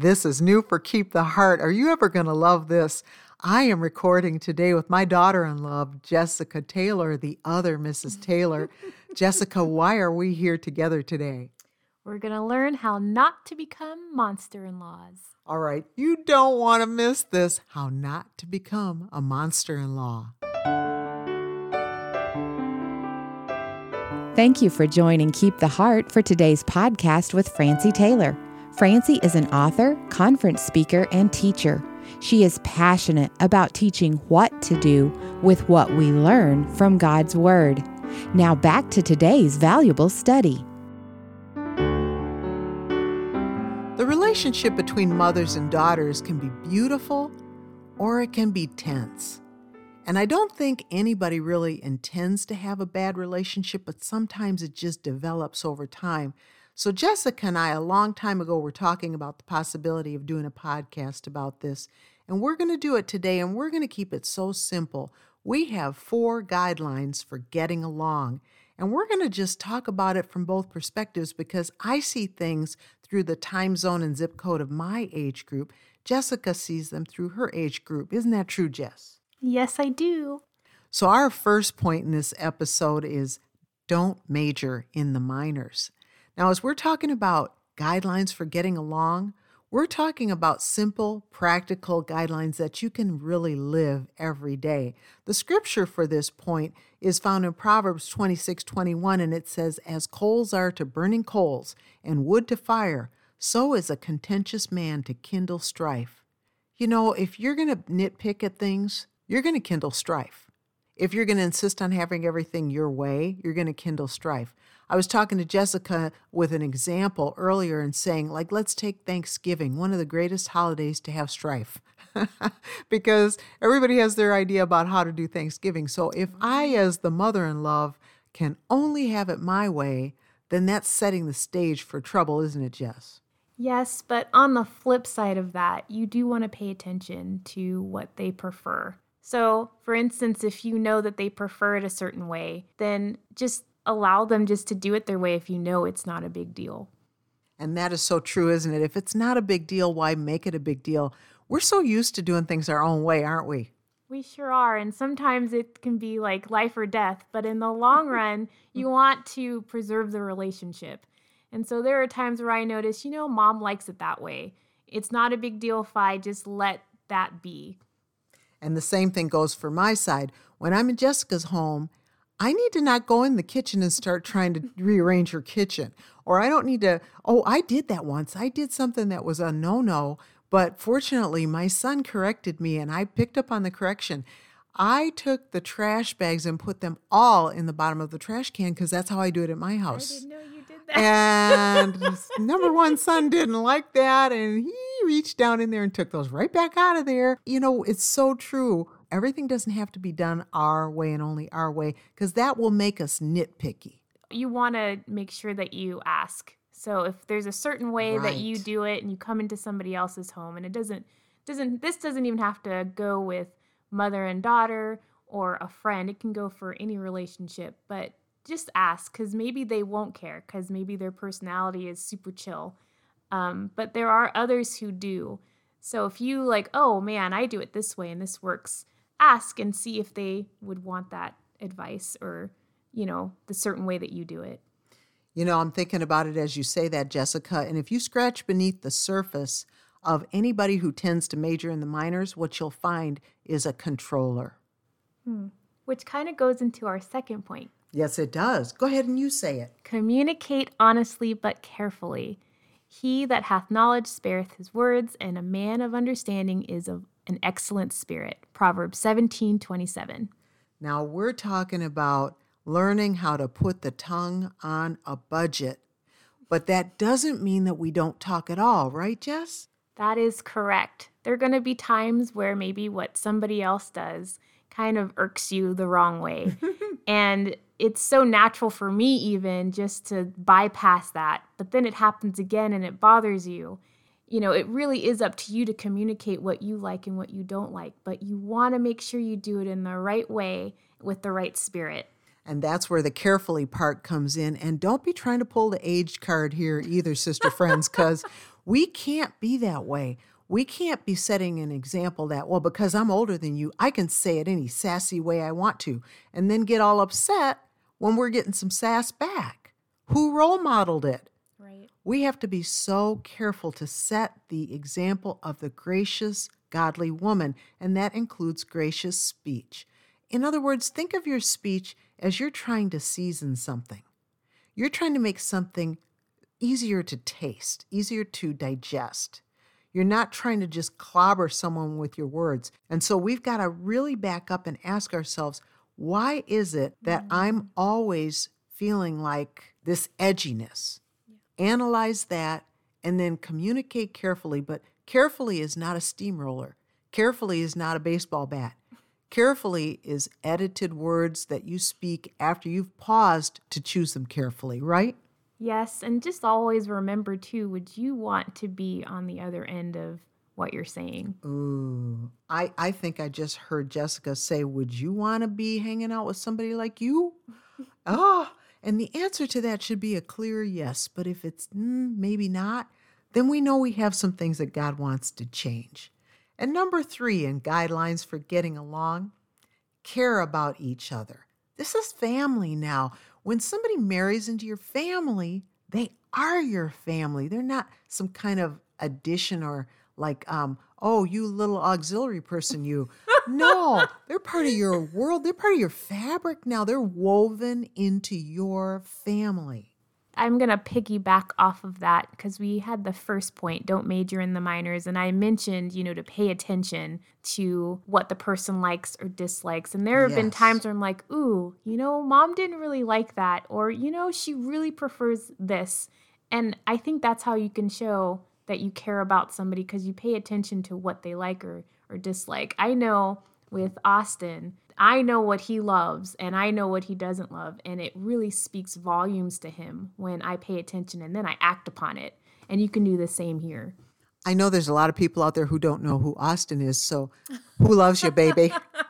This is new for Keep the Heart. Are you ever going to love this? I am recording today with my daughter in law, Jessica Taylor, the other Mrs. Taylor. Jessica, why are we here together today? We're going to learn how not to become monster in laws. All right, you don't want to miss this how not to become a monster in law. Thank you for joining Keep the Heart for today's podcast with Francie Taylor. Francie is an author, conference speaker, and teacher. She is passionate about teaching what to do with what we learn from God's Word. Now back to today's valuable study. The relationship between mothers and daughters can be beautiful or it can be tense. And I don't think anybody really intends to have a bad relationship, but sometimes it just develops over time. So, Jessica and I, a long time ago, were talking about the possibility of doing a podcast about this. And we're going to do it today, and we're going to keep it so simple. We have four guidelines for getting along. And we're going to just talk about it from both perspectives because I see things through the time zone and zip code of my age group. Jessica sees them through her age group. Isn't that true, Jess? Yes, I do. So, our first point in this episode is don't major in the minors. Now, as we're talking about guidelines for getting along, we're talking about simple, practical guidelines that you can really live every day. The scripture for this point is found in Proverbs 26 21, and it says, As coals are to burning coals, and wood to fire, so is a contentious man to kindle strife. You know, if you're going to nitpick at things, you're going to kindle strife. If you're going to insist on having everything your way, you're going to kindle strife. I was talking to Jessica with an example earlier and saying, like, let's take Thanksgiving, one of the greatest holidays to have strife. because everybody has their idea about how to do Thanksgiving. So if I, mm-hmm. as the mother in love, can only have it my way, then that's setting the stage for trouble, isn't it, Jess? Yes, but on the flip side of that, you do want to pay attention to what they prefer. So, for instance, if you know that they prefer it a certain way, then just allow them just to do it their way if you know it's not a big deal. And that is so true, isn't it? If it's not a big deal, why make it a big deal? We're so used to doing things our own way, aren't we? We sure are. And sometimes it can be like life or death. But in the long run, you want to preserve the relationship. And so there are times where I notice, you know, mom likes it that way. It's not a big deal if I just let that be. And the same thing goes for my side. When I'm in Jessica's home, I need to not go in the kitchen and start trying to rearrange her kitchen. Or I don't need to, oh, I did that once. I did something that was a no no, but fortunately, my son corrected me and I picked up on the correction. I took the trash bags and put them all in the bottom of the trash can because that's how I do it at my house. I didn't know you did that. And number one son didn't like that. And he reached down in there and took those right back out of there. You know, it's so true. Everything doesn't have to be done our way and only our way because that will make us nitpicky. You want to make sure that you ask. So if there's a certain way right. that you do it and you come into somebody else's home and it doesn't doesn't this doesn't even have to go with mother and daughter or a friend. It can go for any relationship, but just ask because maybe they won't care because maybe their personality is super chill. Um, but there are others who do. So if you like, oh man, I do it this way and this works, ask and see if they would want that advice or, you know, the certain way that you do it. You know, I'm thinking about it as you say that, Jessica. And if you scratch beneath the surface of anybody who tends to major in the minors, what you'll find is a controller. Hmm. Which kind of goes into our second point. Yes, it does. Go ahead and you say it. Communicate honestly but carefully. He that hath knowledge spareth his words, and a man of understanding is of an excellent spirit. Proverbs 17 27. Now we're talking about learning how to put the tongue on a budget. But that doesn't mean that we don't talk at all, right, Jess? That is correct. There are going to be times where maybe what somebody else does kind of irks you the wrong way. and it's so natural for me, even just to bypass that. But then it happens again and it bothers you. You know, it really is up to you to communicate what you like and what you don't like, but you want to make sure you do it in the right way with the right spirit. And that's where the carefully part comes in. And don't be trying to pull the age card here either, sister friends, because We can't be that way. We can't be setting an example that, well, because I'm older than you, I can say it any sassy way I want to, and then get all upset when we're getting some sass back. Who role modeled it? Right. We have to be so careful to set the example of the gracious, godly woman, and that includes gracious speech. In other words, think of your speech as you're trying to season something. You're trying to make something easier to taste, easier to digest. You're not trying to just clobber someone with your words. And so we've got to really back up and ask ourselves why is it that mm. I'm always feeling like this edginess? Analyze that and then communicate carefully. But carefully is not a steamroller, carefully is not a baseball bat. Carefully is edited words that you speak after you've paused to choose them carefully, right? Yes, and just always remember too, would you want to be on the other end of what you're saying? Ooh. I, I think I just heard Jessica say, Would you want to be hanging out with somebody like you? oh, and the answer to that should be a clear yes. But if it's mm, maybe not, then we know we have some things that God wants to change. And number three in guidelines for getting along, care about each other. This is family now. When somebody marries into your family, they are your family. They're not some kind of addition or like, um, oh, you little auxiliary person, you. No, they're part of your world. They're part of your fabric now. They're woven into your family. I'm going to piggyback off of that because we had the first point don't major in the minors. And I mentioned, you know, to pay attention to what the person likes or dislikes. And there have yes. been times where I'm like, ooh, you know, mom didn't really like that. Or, you know, she really prefers this. And I think that's how you can show that you care about somebody because you pay attention to what they like or, or dislike. I know with Austin, I know what he loves and I know what he doesn't love. And it really speaks volumes to him when I pay attention and then I act upon it. And you can do the same here. I know there's a lot of people out there who don't know who Austin is. So, who loves you, baby?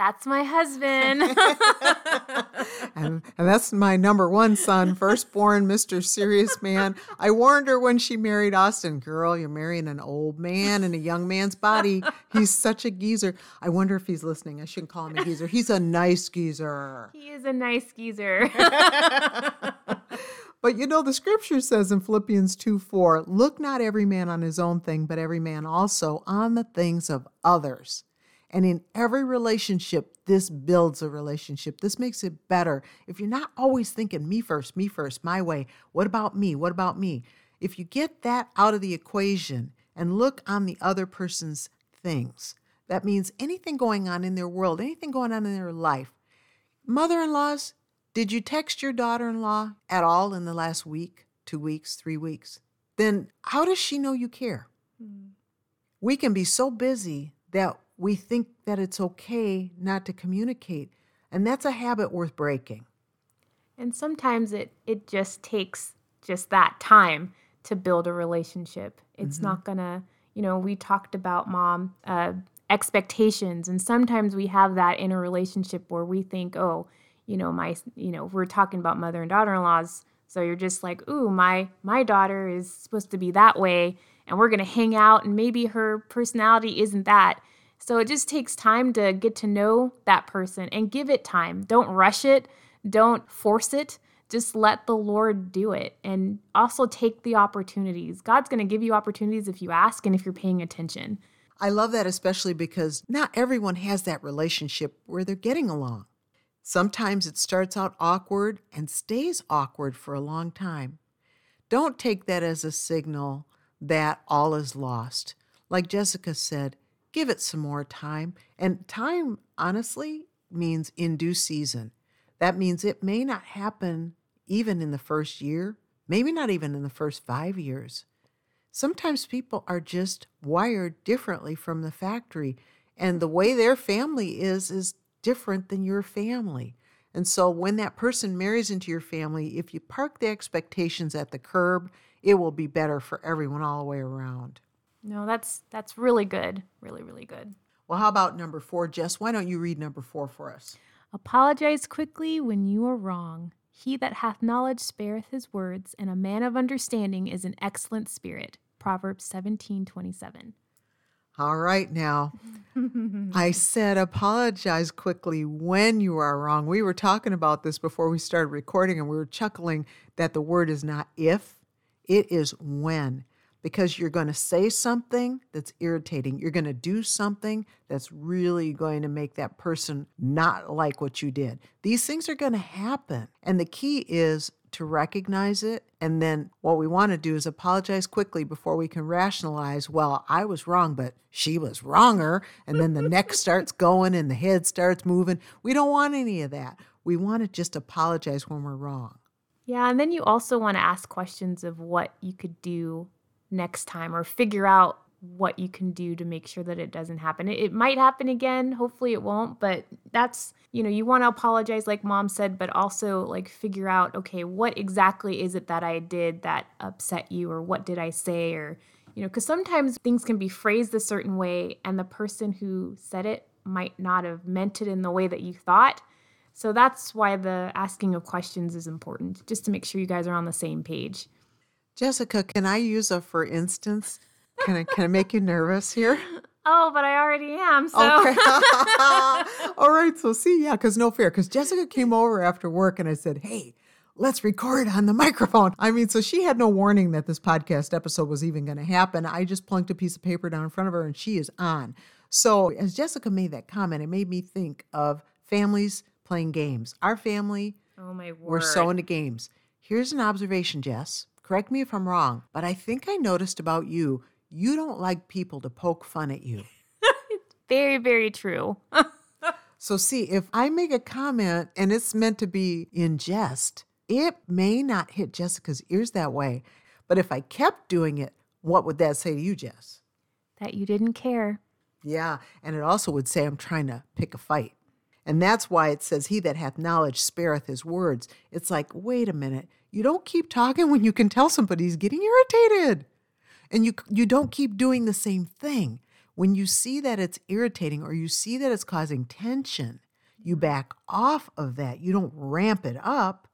That's my husband. and, and that's my number one son, firstborn, Mr. Serious Man. I warned her when she married Austin, girl, you're marrying an old man in a young man's body. He's such a geezer. I wonder if he's listening. I shouldn't call him a geezer. He's a nice geezer. He is a nice geezer. But you know, the scripture says in Philippians 2 4, look not every man on his own thing, but every man also on the things of others. And in every relationship, this builds a relationship. This makes it better. If you're not always thinking, me first, me first, my way, what about me? What about me? If you get that out of the equation and look on the other person's things, that means anything going on in their world, anything going on in their life. Mother in laws, did you text your daughter in law at all in the last week, two weeks, three weeks? Then how does she know you care? Mm. We can be so busy that we think that it's okay not to communicate. And that's a habit worth breaking. And sometimes it, it just takes just that time to build a relationship. It's mm-hmm. not gonna, you know, we talked about mom uh, expectations, and sometimes we have that in a relationship where we think, oh, you know, my, you know, we're talking about mother and daughter-in-laws, so you're just like, ooh, my my daughter is supposed to be that way, and we're gonna hang out, and maybe her personality isn't that. So it just takes time to get to know that person and give it time. Don't rush it, don't force it. Just let the Lord do it and also take the opportunities. God's going to give you opportunities if you ask and if you're paying attention. I love that, especially because not everyone has that relationship where they're getting along. Sometimes it starts out awkward and stays awkward for a long time. Don't take that as a signal that all is lost. Like Jessica said, give it some more time. And time, honestly, means in due season. That means it may not happen even in the first year, maybe not even in the first five years. Sometimes people are just wired differently from the factory, and the way their family is is different than your family. And so when that person marries into your family, if you park the expectations at the curb, it will be better for everyone all the way around. No, that's that's really good. Really, really good. Well, how about number four, Jess? Why don't you read number four for us? Apologize quickly when you are wrong. He that hath knowledge spareth his words, and a man of understanding is an excellent spirit. Proverbs 17 27. All right, now. I said apologize quickly when you are wrong. We were talking about this before we started recording, and we were chuckling that the word is not if, it is when. Because you're going to say something that's irritating. You're going to do something that's really going to make that person not like what you did. These things are going to happen. And the key is to recognize it. And then what we want to do is apologize quickly before we can rationalize, well, I was wrong, but she was wronger. And then the neck starts going and the head starts moving. We don't want any of that. We want to just apologize when we're wrong. Yeah. And then you also want to ask questions of what you could do next time or figure out what you can do to make sure that it doesn't happen. It, it, might happen again. Hopefully it won't, but that's, you know, you want to apologize like mom said, but also like figure out, okay, what exactly is it that I did that upset you or what did I say or, you know, because sometimes things can be phrased a certain way and the person who said it might not have meant it in the way that you thought. So that's why the asking of questions is important, just to make sure you guys are on the same page. Jessica, can I use a for instance? Can I can I make you nervous here? Oh, but I already am. So okay. All right. So see, yeah, because no fair. Because Jessica came over after work and I said, "Hey, let's record on the microphone." I mean, so she had no warning that this podcast episode was even going to happen. I just plunked a piece of paper down in front of her and she is on. So as Jessica made that comment, it made me think of families playing games. Our family, oh my word, we're so into games. Here's an observation, Jess. Correct me if I'm wrong, but I think I noticed about you you don't like people to poke fun at you. It's very, very true. so, see, if I make a comment and it's meant to be in jest, it may not hit Jessica's ears that way. But if I kept doing it, what would that say to you, Jess? That you didn't care. Yeah. And it also would say I'm trying to pick a fight. And that's why it says, He that hath knowledge spareth his words. It's like, wait a minute. You don't keep talking when you can tell somebody's getting irritated. And you you don't keep doing the same thing. When you see that it's irritating or you see that it's causing tension, you back off of that. You don't ramp it up.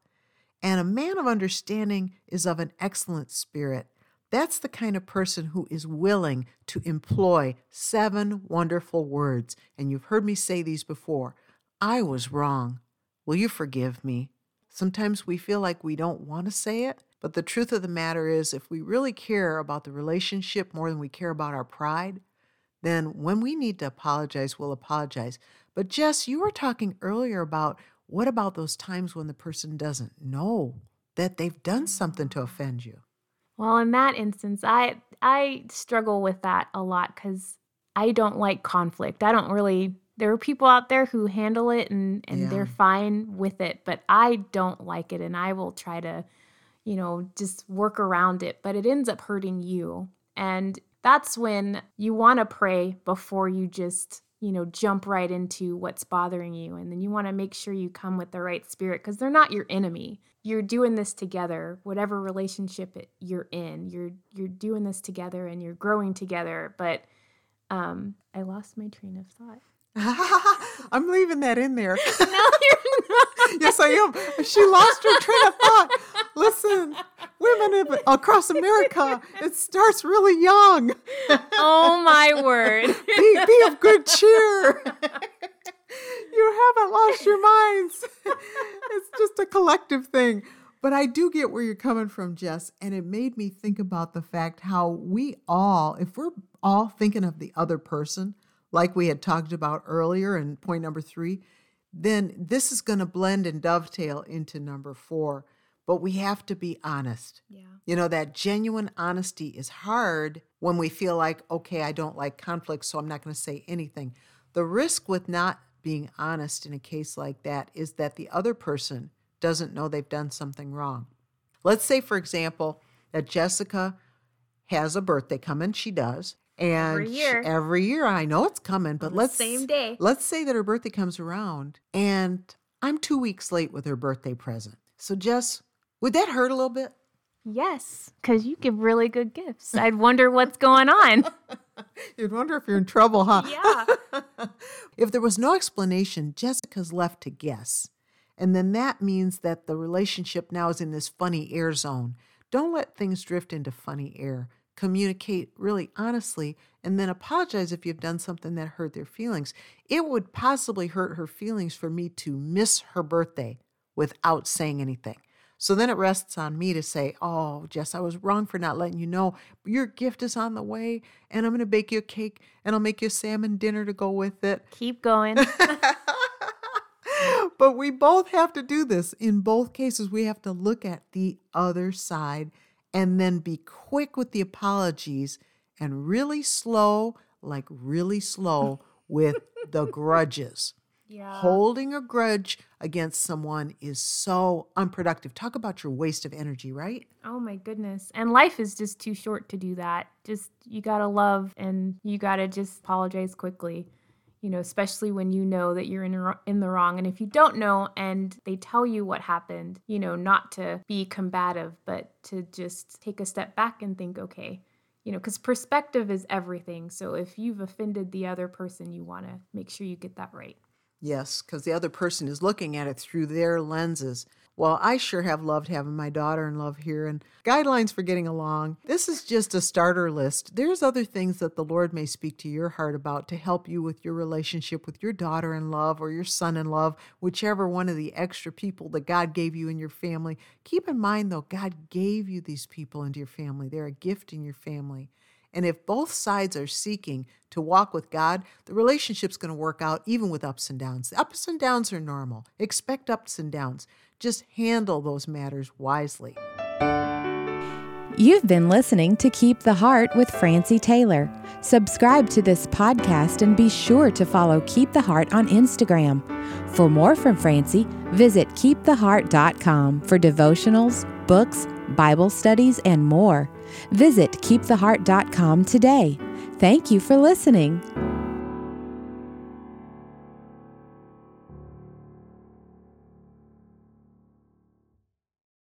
And a man of understanding is of an excellent spirit. That's the kind of person who is willing to employ seven wonderful words. And you've heard me say these before. I was wrong. Will you forgive me? Sometimes we feel like we don't want to say it, but the truth of the matter is, if we really care about the relationship more than we care about our pride, then when we need to apologize, we'll apologize. But Jess, you were talking earlier about what about those times when the person doesn't know that they've done something to offend you? Well, in that instance, I I struggle with that a lot cuz I don't like conflict. I don't really there are people out there who handle it and and yeah. they're fine with it, but I don't like it and I will try to you know, just work around it, but it ends up hurting you. And that's when you want to pray before you just, you know, jump right into what's bothering you. And then you want to make sure you come with the right spirit because they're not your enemy. You're doing this together, whatever relationship you're in. You're you're doing this together and you're growing together. But um, I lost my train of thought. I'm leaving that in there. no, you're not. yes, I am. She lost her train of thought. Listen, women across America, it starts really young. Oh my word. Be, be of good cheer. You haven't lost your minds. It's just a collective thing. But I do get where you're coming from, Jess. And it made me think about the fact how we all, if we're all thinking of the other person, like we had talked about earlier in point number three, then this is going to blend and dovetail into number four. But we have to be honest. Yeah. You know, that genuine honesty is hard when we feel like, okay, I don't like conflict, so I'm not going to say anything. The risk with not being honest in a case like that is that the other person doesn't know they've done something wrong. Let's say, for example, that Jessica has a birthday coming. She does. And every year. She, every year, I know it's coming, but let's same day. Let's say that her birthday comes around and I'm two weeks late with her birthday present. So, Jess, would that hurt a little bit? Yes, because you give really good gifts. I'd wonder what's going on. You'd wonder if you're in trouble, huh? Yeah. if there was no explanation, Jessica's left to guess. And then that means that the relationship now is in this funny air zone. Don't let things drift into funny air communicate really honestly, and then apologize if you've done something that hurt their feelings. It would possibly hurt her feelings for me to miss her birthday without saying anything. So then it rests on me to say, Oh, Jess, I was wrong for not letting you know. Your gift is on the way, and I'm going to bake you a cake, and I'll make you a salmon dinner to go with it. Keep going. but we both have to do this. In both cases, we have to look at the other side and then be quick with the apologies and really slow, like really slow with the grudges. Yeah. Holding a grudge against someone is so unproductive. Talk about your waste of energy, right? Oh my goodness. And life is just too short to do that. Just you got to love and you got to just apologize quickly. You know, especially when you know that you're in in the wrong and if you don't know and they tell you what happened, you know, not to be combative, but to just take a step back and think, okay, you know, because perspective is everything. So if you've offended the other person, you want to make sure you get that right. Yes, because the other person is looking at it through their lenses. Well, I sure have loved having my daughter in love here and guidelines for getting along. This is just a starter list. There's other things that the Lord may speak to your heart about to help you with your relationship with your daughter in love or your son in love, whichever one of the extra people that God gave you in your family. Keep in mind, though, God gave you these people into your family, they're a gift in your family. And if both sides are seeking to walk with God, the relationship's going to work out even with ups and downs. The ups and downs are normal. Expect ups and downs. Just handle those matters wisely. You've been listening to Keep the Heart with Francie Taylor. Subscribe to this podcast and be sure to follow Keep the Heart on Instagram. For more from Francie, visit keeptheheart.com for devotionals, books, Bible studies, and more. Visit keeptheheart.com today. Thank you for listening.